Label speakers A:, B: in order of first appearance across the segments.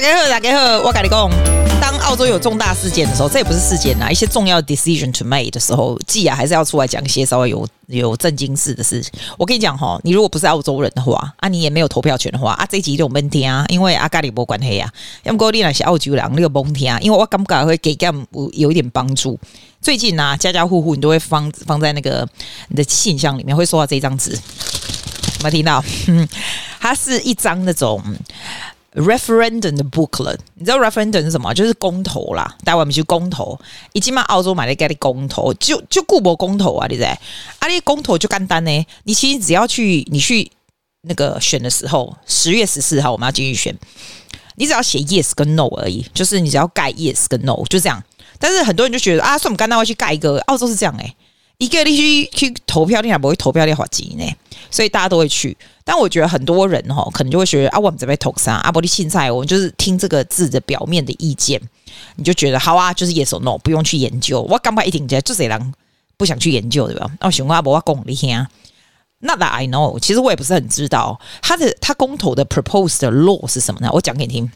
A: 大家好，大家好，我跟你讲，当澳洲有重大事件的时候，这也不是事件呐，一些重要 decision to make 的时候，记啊还是要出来讲一些稍微有有正经事的事情。我跟你讲哈，你如果不是澳洲人的话，啊，你也没有投票权的话，啊，这集就没听啊，因为阿咖哩没关系啊。要么你那是澳洲人，你就甭听啊，因为我感觉会给他们有一点帮助。最近呢、啊，家家户户你都会放放在那个你的信箱里面，会收到这张纸，有没有听到？它是一张那种。Referendum 的 booklet，你知道 referendum 是什么？就是公投啦，台湾不是公投，以及嘛澳洲买了一个公投，就就固博公投啊，对不对？啊，你公投就简单呢，你其实只要去你去那个选的时候，十月十四号我们要继续选，你只要写 yes 跟 no 而已，就是你只要盖 yes 跟 no 就这样。但是很多人就觉得啊，算我们刚刚会去盖一个，澳洲是这样诶、一个你去去投票，你还不会投票的话几呢？所以大家都会去。但我觉得很多人哈，可能就会觉得啊，我们这边投啥？阿伯利现在我们就是听这个字的表面的意见，你就觉得好啊，就是 yes or no，不用去研究。我刚把一听起来，就谁人不想去研究对吧？哦，熊阿伯我讲你听，Not that I know，其实我也不是很知道他的他公投的 proposed law 是什么呢？我讲给你听。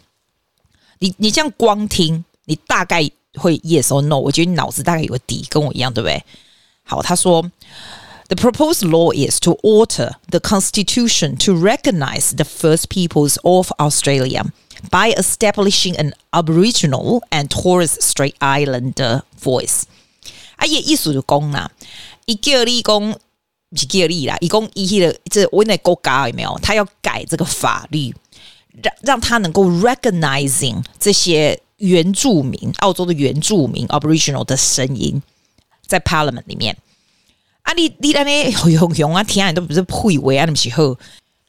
A: 你你这样光听，你大概会 yes or no？我觉得你脑子大概有个底，跟我一样，对不对？好，他说，The proposed law is to alter the constitution to recognize the first peoples of Australia by establishing an Aboriginal and Torres Strait Islander voice。啊，也意思就讲啦，一个立功不是个例啦，一共一的这我那国家有没有？他要改这个法律，让让他能够 recognizing 这些原住民，澳洲的原住民 Aboriginal 的声音。 在 Parliament 里面，啊你，你你那里用用啊，天啊，都不是会为啊，那么时候，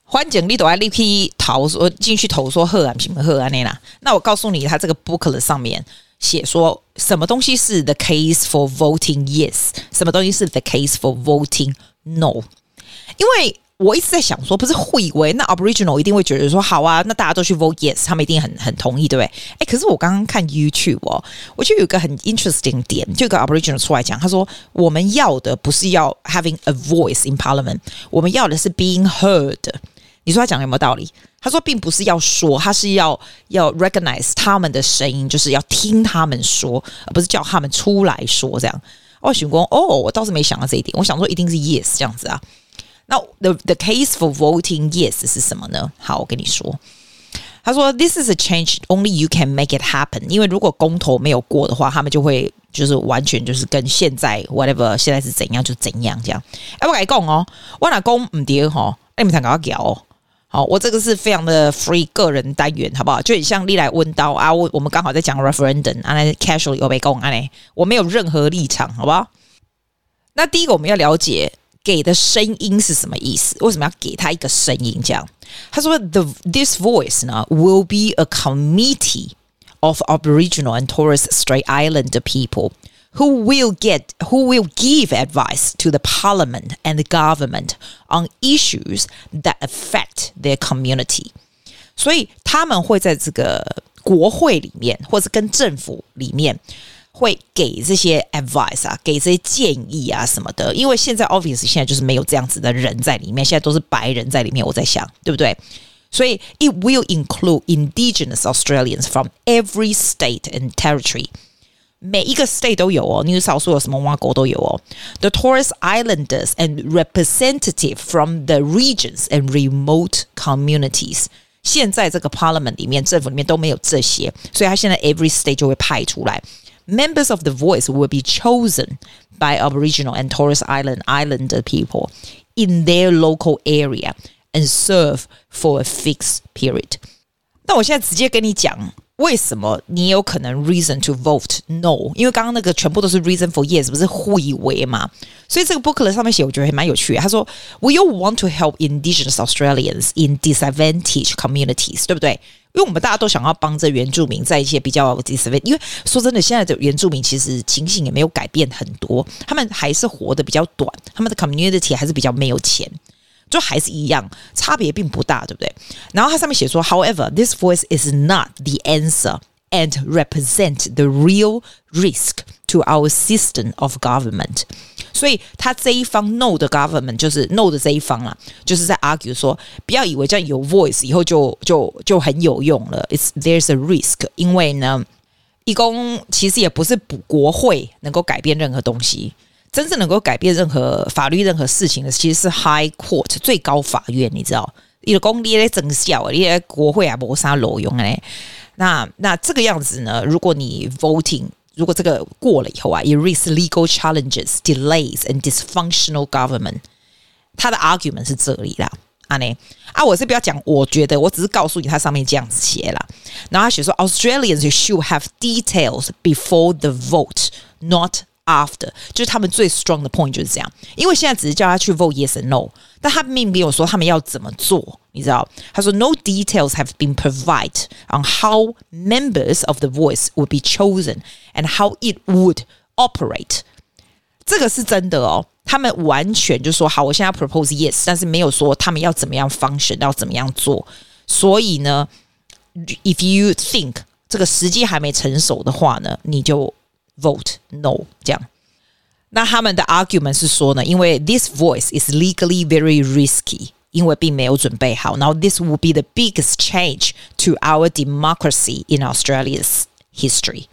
A: 反正你都要立批投说进去投说贺啊，什么贺啊那啦。那我告诉你，他这个 booklet 上面写说什么东西是 the case for voting yes，什么东西是 the case for voting no，因为。我一直在想说，不是会以为那 Aboriginal 一定会觉得说好啊，那大家都去 vote yes，他们一定很很同意，对不对？哎，可是我刚刚看 YouTube 哦，我就有一个很 interesting 点，就一个 Aboriginal 出来讲，他说我们要的不是要 having a voice in Parliament，我们要的是 being heard。你说他讲的有没有道理？他说并不是要说，他是要要 recognize 他们的声音，就是要听他们说，而不是叫他们出来说这样。我想说，哦，我倒是没想到这一点，我想说一定是 yes 这样子啊。那 the the case for voting yes 是什么呢？好，我跟你说，他说 This is a change only you can make it happen。因为如果公投没有过的话，他们就会就是完全就是跟现在 whatever 现在是怎样就怎样这样。哎，我跟你讲哦，我老公唔跌哈，你们想搞搞哦。好，我这个是非常的 free 个人单元，好不好？就很像历来问到啊，我我们刚好在讲 referendum，啊，casually 有被讲啊嘞，我没有任何立场，好不好？那第一个我们要了解。给的声音是什么意思？为什么要给他一个声音？这样他说：“The this voice 呢，will be a committee of Aboriginal and Torres Strait Islander people who will get who will give advice to the Parliament and the government on issues that affect their community。所以他们会在这个国会里面，或者跟政府里面。” 会给这些 advice 啊，给这些建议啊什么的，因为现在 obviously 现在就是没有这样子的人在里面，现在都是白人在里面。我在想，对不对？所以 it will include indigenous Australians from every state and territory，每一个 state 都有哦，你少数有什么挖狗都有哦。The Torres Islanders and representative from the regions and remote communities，现在这个 Parliament 里面，政府里面都没有这些，所以他现在 every state 就会派出来。 Members of the voice will be chosen by Aboriginal and Torres Island Islander people in their local area and serve for a fixed period. 那我现在直接跟你讲。为什么你有可能 reason to vote no？因为刚刚那个全部都是 reason for yes，不是互以为嘛？所以这个 booklet 上面写，我觉得还蛮有趣的。他说，We all want to help Indigenous Australians in disadvantaged communities，对不对？ 因为我们大家都想要帮着原住民在一些比较 d i s a。因为说真的，现在的原住民其实情形也没有改变很多，他们还是活得比较短，他们的 community 还是比较没有钱。就还是一样，差别并不大，对不对？然后它上面写说，However, this voice is not the answer and represent the real risk to our system of government。所以他这一方 no 的 government 就是 no 的这一方啦，就是在 argue 说，不要以为这样有 voice 以后就就就很有用了。It's there's a risk，因为呢，一共其实也不是补国会能够改变任何东西。真正能够改变任何法律、任何事情的，其实是 High Court 最高法院。你知道，一个公立的政校，你的国会啊，没啥路用嘞。那那这个样子呢？如果你 voting，如果这个过了以后啊，it risks legal challenges, delays and dysfunctional government。他的 argument 是这里啦，啊呢啊，我是不要讲，我觉得我只是告诉你，他上面这样子写了。然后他写说，Australians should have details before the vote, not After 就是他们最 strong 的 point 就是这样，因为现在只是叫他去 vote yes and no，但他并没有说他们要怎么做，你知道？他说 No details have been provided on how members of the voice would be chosen and how it would operate。这个是真的哦，他们完全就说好，我现在要 propose yes，但是没有说他们要怎么样 function，要怎么样做。所以呢，if you think 这个时机还没成熟的话呢，你就。 Vote no，这样。那他们的 argument 是说呢，因为 this voice is legally very risky，因为并没有准备好。然后 this will be the biggest change to our democracy in Australia's history。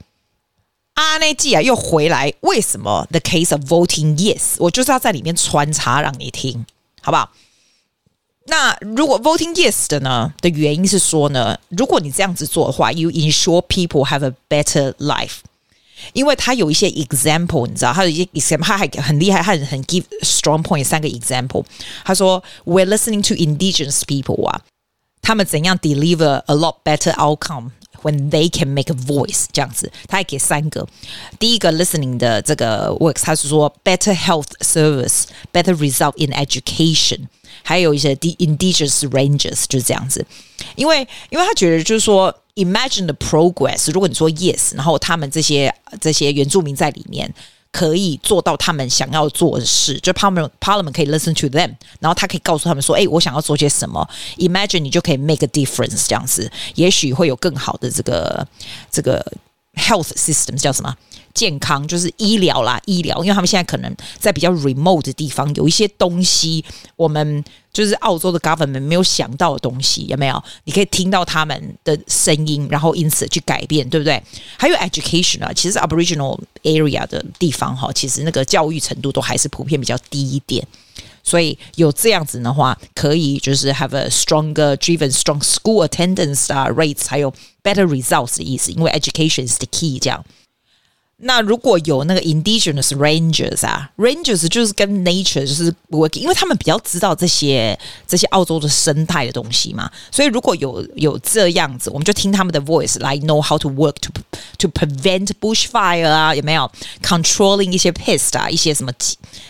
A: 阿内基啊，又回来，为什么 the case of voting yes？我就是要在里面穿插让你听，好不好？那如果 voting yes 的呢的原因是说呢，如果你这样子做的话，you ensure people have a better life。 因为他有一些 example，你知道，他有一些 example，他还很厉害，他很很 give strong point 三个 example。他说，we're listening to indigenous people 啊，他们怎样 deliver a lot better outcome when they can make a voice 这样子。他还给三个，第一个 listening 的这个 works，他是说 better health service，better result in education，还有一些 the indigenous ranges 就是这样子。因为，因为他觉得就是说。 Imagine the progress。如果你说 yes，然后他们这些这些原住民在里面可以做到他们想要做的事，就 Parliament Parliament 可以 listen to them，然后他可以告诉他们说：“哎，我想要做些什么。”Imagine 你就可以 make a difference 这样子，也许会有更好的这个这个 health systems 叫什么？健康就是医疗啦，医疗，因为他们现在可能在比较 remote 的地方，有一些东西我们就是澳洲的 government 没有想到的东西，有没有？你可以听到他们的声音，然后因此去改变，对不对？还有 education 啊，其实 Aboriginal area 的地方哈，其实那个教育程度都还是普遍比较低一点，所以有这样子的话，可以就是 have a stronger driven strong school attendance 啊 rates，还有 better results 的意思，因为 education is the key 这样。 那如果有那个 indigenous rangers 啊，rangers 就是跟 nature 就是 working，因为他们比较知道这些这些澳洲的生态的东西嘛，所以如果有有这样子，我们就听他们的 voice 来 know how to work to to prevent bushfire 啊，有没有 controlling 一些 pest 啊，一些什么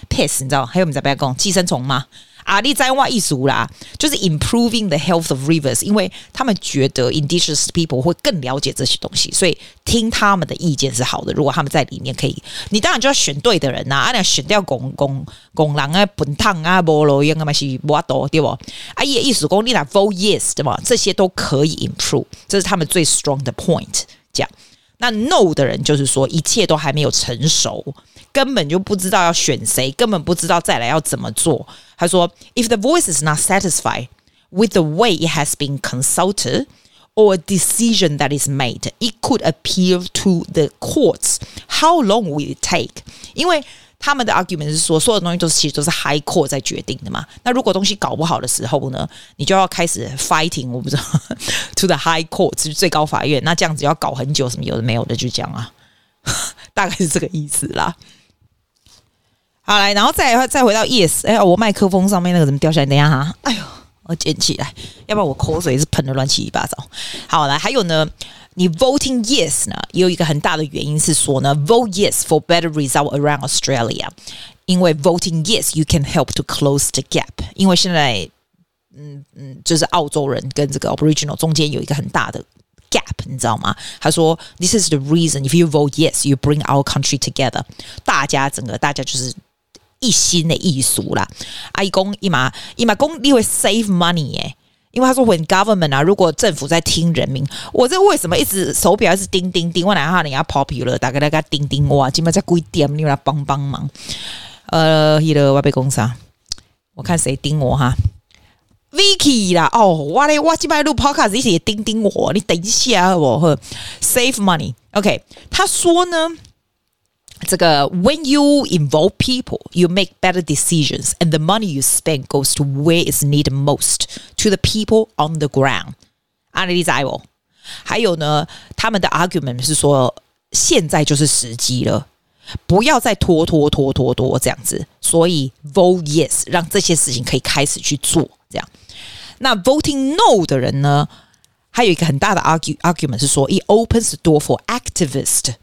A: pest 你知道？还有我们在白讲寄生虫吗？阿里在外一族啦，就是 improving the health of rivers，因为他们觉得 indigenous people 会更了解这些东西，所以听他们的意见是好的。如果他们在里面可以，你当然就要选对的人呐、啊，啊，你要选掉公公公狼啊、本烫啊、菠萝用啊嘛是不多对不？啊，也意思讲你俩 vote yes 对吧？这些都可以 improve，这是他们最 strong 的 point。这样，那 no 的人就是说一切都还没有成熟。根本就不知道要选谁，根本不知道再来要怎么做。他说：“If the voice is not satisfied with the way it has been consulted or a decision that is made, it could appeal to the courts. How long will it take？” 因为他们的 argument 是说，所有的东西都是其实都是 High Court 在决定的嘛。那如果东西搞不好的时候呢，你就要开始 fighting，我不知道 to the High Court 就是最高法院。那这样子要搞很久，什么有的没有的就讲啊，大概是这个意思啦。 好，来，然后再再回到 yes，哎，我麦克风上面那个怎么掉下来？等一下哈，哎呦，我捡起来，要不然我口水是喷的乱七八糟。好，来，还有呢，你 voting yes 呢，也有一个很大的原因是说呢，vote yes for better result around Australia，因为 voting yes you can help to close the gap，因为现在，嗯嗯，就是澳洲人跟这个 Aboriginal 中间有一个很大的 gap，你知道吗？他说，this is the reason if you vote yes you bring our country together，大家整个大家就是。一心的艺术啦，阿姨公姨妈姨妈公，你会 save money 耶？因为他说，when government 啊，如果政府在听人民，我这为什么一直手表一直叮叮叮？我哪怕你要 popular，大概大概叮叮哇，今麦在贵点，你来帮帮忙。呃，伊的外被攻杀，我看谁叮我哈？Vicky 啦，哦，我嘞，我，今摆录 Podcast 一起也盯盯我，你等一下我呵，Save money，OK？、Okay, 他说呢，这个 When you involve people, you make better decisions, and the money you spend goes to where it's needed most, to the people on the ground。阿里在哦，还有呢，他们的 argument 是说，现在就是时机了。不要再拖拖拖拖拖这样子，所以 vote yes，让这些事情可以开始去做。这样，那 voting no 的人呢，还有一个很大的 argue argument 是说，it opens the door for activist，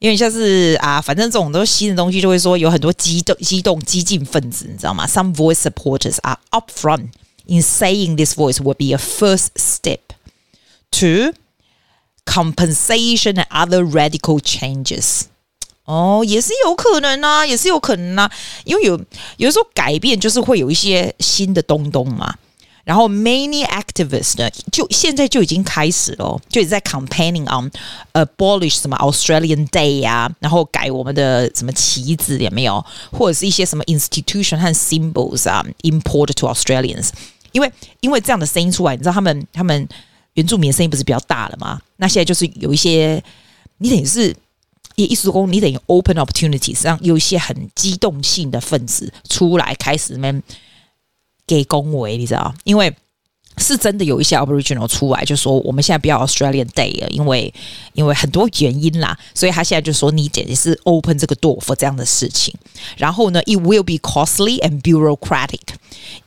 A: 因为像是啊，反正这种都是新的东西，就会说有很多激动、激动、激进分子，你知道吗？Some voice supporters are upfront in saying this voice will be a first step to compensation and other radical changes。哦，也是有可能啊，也是有可能啊，因为有有的时候改变就是会有一些新的东东嘛。然后 many activists 呢，就现在就已经开始了，就已经在 campaigning on abolish 什么 Australian Day 啊，然后改我们的什么旗子有没有，或者是一些什么 institution 和 symbols 啊，import to Australians。因为因为这样的声音出来，你知道他们他们原住民的声音不是比较大了吗？那现在就是有一些，你等于是。也意思说，你等于 open opportunities，让有一些很机动性的分子出来开始们给恭维，你知道？因为是真的有一些 Aboriginal 出来就说，我们现在不要 Australian Day 了，因为因为很多原因啦，所以他现在就说你简直是 open 这个 door for 这样的事情。然后呢，it will be costly and bureaucratic，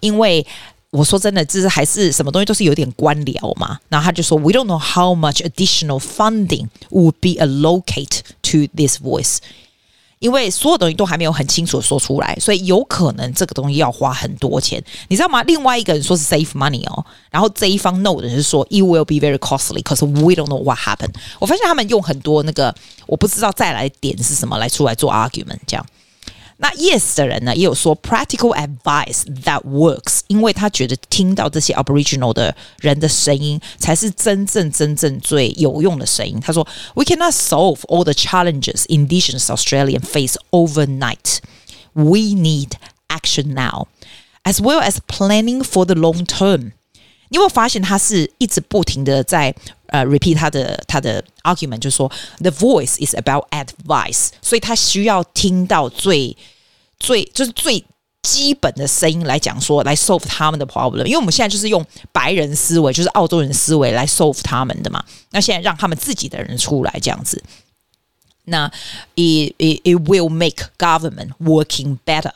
A: 因为。我说真的，就是还是什么东西都是有点官僚嘛。然后他就说，We don't know how much additional funding would be allocated to this voice，因为所有东西都还没有很清楚的说出来，所以有可能这个东西要花很多钱，你知道吗？另外一个人说是 save money 哦，然后这一方 no 的人是说 it will be very costly，可是 we don't know what happened。我发现他们用很多那个我不知道再来点是什么来出来做 argument 这样。那 yes 的人呢，也有说 practical advice that works，因为他觉得听到这些 Aboriginal 的人的声音，才是真正真正最有用的声音。他说，We cannot solve all the challenges Indigenous Australians face overnight. We need action now, as well as planning for the long term. 你有没有发现他是一直不停的在呃 repeat 他的他的 argument，就是说 the voice is about advice，所以他需要听到最。 最就是最基本的声音来讲说，来 solve 他们的 problem，因为我们现在就是用白人思维，就是澳洲人思维来 solve 他们的嘛。那现在让他们自己的人出来这样子，那 it it it will make government working better。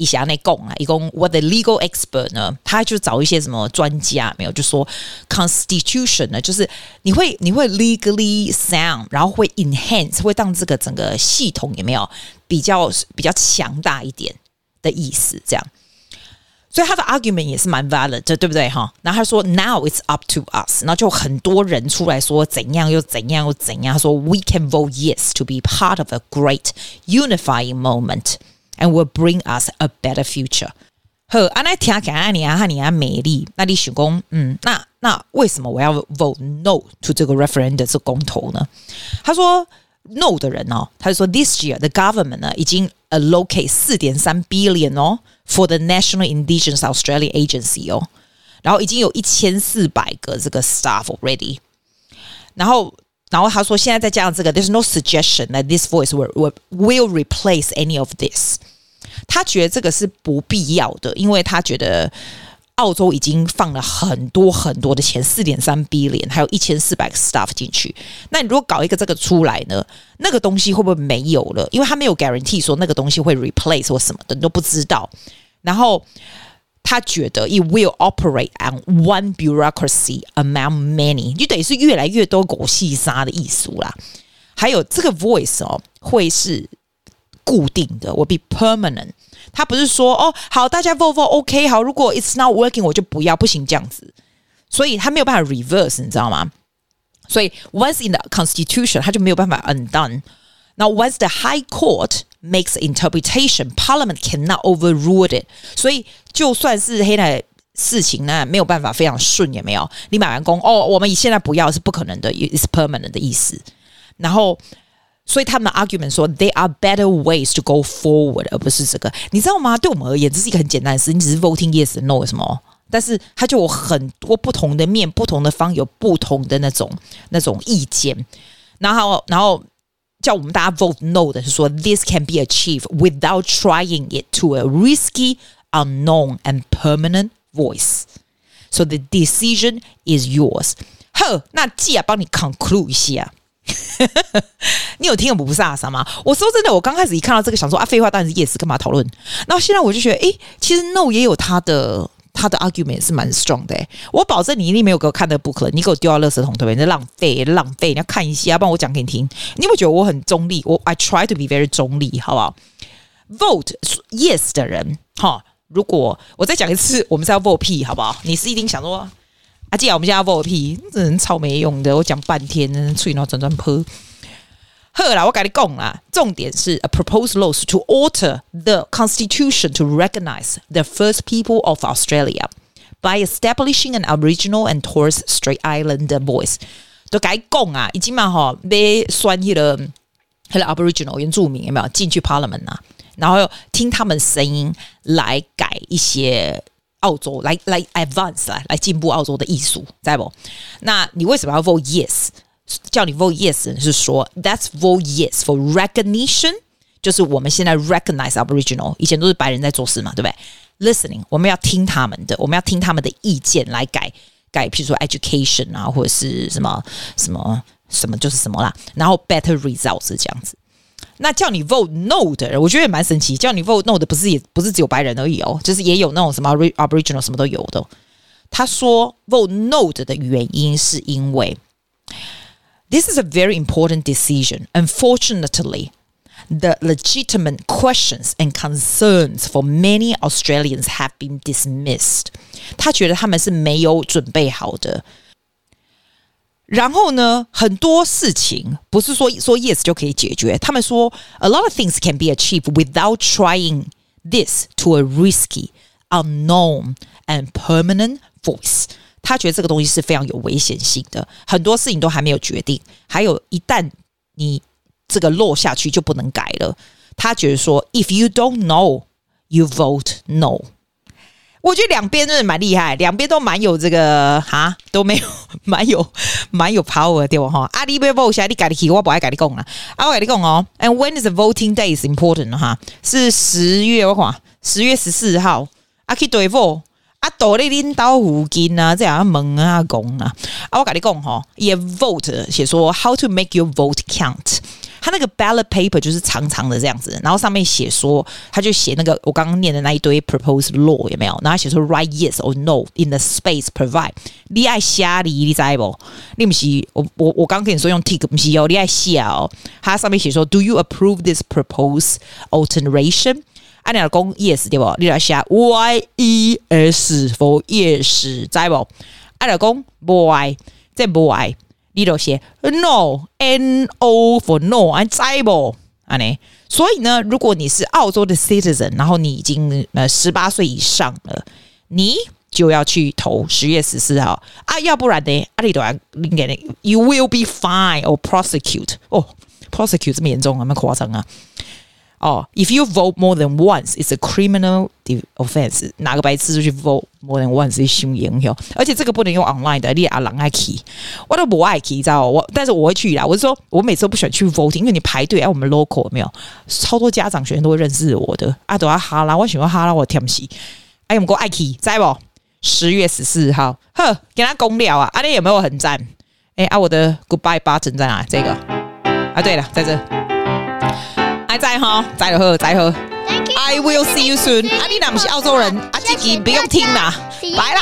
A: 以下内供啊，一共我的 legal expert 呢，他就找一些什么专家没有，就说 constitution 呢，就是你会你会 legally sound，然后会 enhance，会让这个整个系统有没有比较比较强大一点的意思，这样。所以他的 argument 也是蛮 valid，对不对哈？然后他说 now it's up to us，然后就很多人出来说怎样又怎样又怎样，他说 we can vote yes to be part of a great unifying moment。 And will bring us a better future。呵，安奈听起来你啊，你啊美丽。那你想讲，嗯，那那为什么我要 vote no to 这个 referendum 这公投呢？他说 no 的人哦，他就说 this year the government 呢已经 allocate 四点三 billion 哦 for the National Indigenous Australia Agency 哦，然后已经有一千四百个这个 staff already，然后。 然后他说，现在再加上这个，there's no suggestion that this voice will will will replace any of this。他觉得这个是不必要的，因为他觉得澳洲已经放了很多很多的钱，四点三 billion，还有一千四百个 staff 进去。那你如果搞一个这个出来呢，那个东西会不会没有了？因为他没有 guarantee 说那个东西会 replace 或什么的，你都不知道。然后。他觉得 it will operate on one bureaucracy among many，就等于是越来越多狗细沙的意思啦。还有这个 voice 哦，会是固定的，会 be permanent。他不是说哦，好，大家 vote vote OK，好，如果 it's not working，我就不要，不行这样子。所以他没有办法 reverse，你知道吗？所以 once in the constitution，他就没有办法 undone。Now once the high court makes interpretation, Parliament cannot overrule it。所以就算是黑的事情呢，没有办法非常顺，也没有你买完工哦，我们现在不要是不可能的，is permanent 的意思。然后， 所以他们的 argument 说 there are better ways to go forward，而不是这个，你知道吗？对我们而言，这是一个很简单的事，你只是 voting yes or no 什么，但是它就有很多不同的面，不同的方有不同的那种那种意见，然后然后 叫我们大家 vote no 的是说 this can be achieved without trying it to a risky, unknown and permanent voice，so the decision is yours。呵，那记啊，帮你 conclude 一下。你有听我不飒啥吗？我说真的，我刚开始一看到这个，想说啊，废话当然是 yes，干嘛讨论？然后现在我就觉得，诶，其实 no 也有他的 他的 argument 是蛮 strong 的。我保证你一定没有给我看的 book，你给我丢到垃圾桶对不对？你浪费浪费，你要看一下，要不然我讲给你听。你有没有觉得我很中立？我 I try to be very 中立，好不好？Vote yes 的人，哈，如果我再讲一次，我们是要 vote 屁，好不好？你是一定想说。啊，既然我们现在要 vote 屁，这人超没用的。我讲半天，吹脑转转泼。好啦，我跟你讲啦，重点是 a propose laws to alter the constitution to recognize the first people of Australia by establishing an Aboriginal and Torres Strait Islander voice。都该讲啊，已经嘛吼，被选起了，那个 Aboriginal 原住民有没有进去 Parliament 啊？然后听他们声音来改一些。澳洲来来 advance 来来进步澳洲的艺术，知道不？那你为什么要 vote yes？叫你 vote yes 是说 that's vote yes for recognition，就是我们现在 recognize Aboriginal，以前都是白人在做事嘛，对不对？Listening，我们要听他们的，我们要听他们的意见来改改，譬如说 education 啊，或者是什么什么什么就是什么啦，然后 better results 这样子。那叫你 vote no 的人，我觉得也蛮神奇。叫你 vote no 的不是也不是只有白人而已哦，就是也有那种什么 Aboriginal 什么都有的。他说 vote no 的原因是因为 This is a very important decision. Unfortunately, the legitimate questions and concerns for many Australians have been dismissed. 他觉得他们是没有准备好的。然后呢，很多事情不是说说 yes 就可以解决。他们说，a lot of things can be achieved without trying this to a risky, unknown and permanent voice。 他觉得这个东西是非常有危险性的，很多事情都还没有决定。还有一旦你这个落下去就不能改了。他觉得说，if you don't know, you vote no。我觉得两边真的蛮厉害，两边都蛮有这个哈，都没有 蛮有蛮有 power 对吧？哈，阿里贝 vote 下你改的起，我不爱改你讲了，啊，我改你讲哦。And when is the voting day is important 哈？是十月我看十月十四号，啊去对 vote 啊，到你领导附近啊，这样问啊讲啊，啊，我改的讲哈，也 vote 写说 how to make your vote count。他那个 ballot paper 就是长长的这样子，然后上面写说，他就写那个我刚刚念的那一堆 proposed law 有没有？然后写说 write yes or no in the space provide。你爱写你，你知不？你不是我我我刚跟你说用 tick 不是哦，你爱写哦。他上面写说 Do you approve this proposed alteration？按你讲 yes 对不？你来写 y e s for yes，知不？按你讲 boy，这 boy。你都写 no n o for no，安知不？安呢？所以呢，如果你是澳洲的 citizen，然后你已经呃十八岁以上了，你就要去投十月十四号啊，要不然呢，阿里都要你给你，you will be fined or prosecute 哦，prosecute 这么严重啊，蛮夸张啊。哦、，if you vote more than once, it's a criminal offense。哪个白痴就去 vote more than once 是凶严哟？而且这个不能用 online 的，你阿狼爱去，我都不爱去，你知道我，但是我会去啦。我是说，我每次都不喜欢去 voting，因为你排队，哎，我们 local 没有超多家长学生都会认识我的。啊，都要哈拉，我喜欢哈拉，我天不起。哎，我们过爱去，在不？十月十四号，呵，给他公了啊！阿、啊、你有没有很赞？哎，啊，我的 goodbye button 在哪？这个啊，对了，在这。还在哈，在喝，在喝。I will see you soon。啊，你那不是澳洲人，啊，自己不用听啦，拜啦。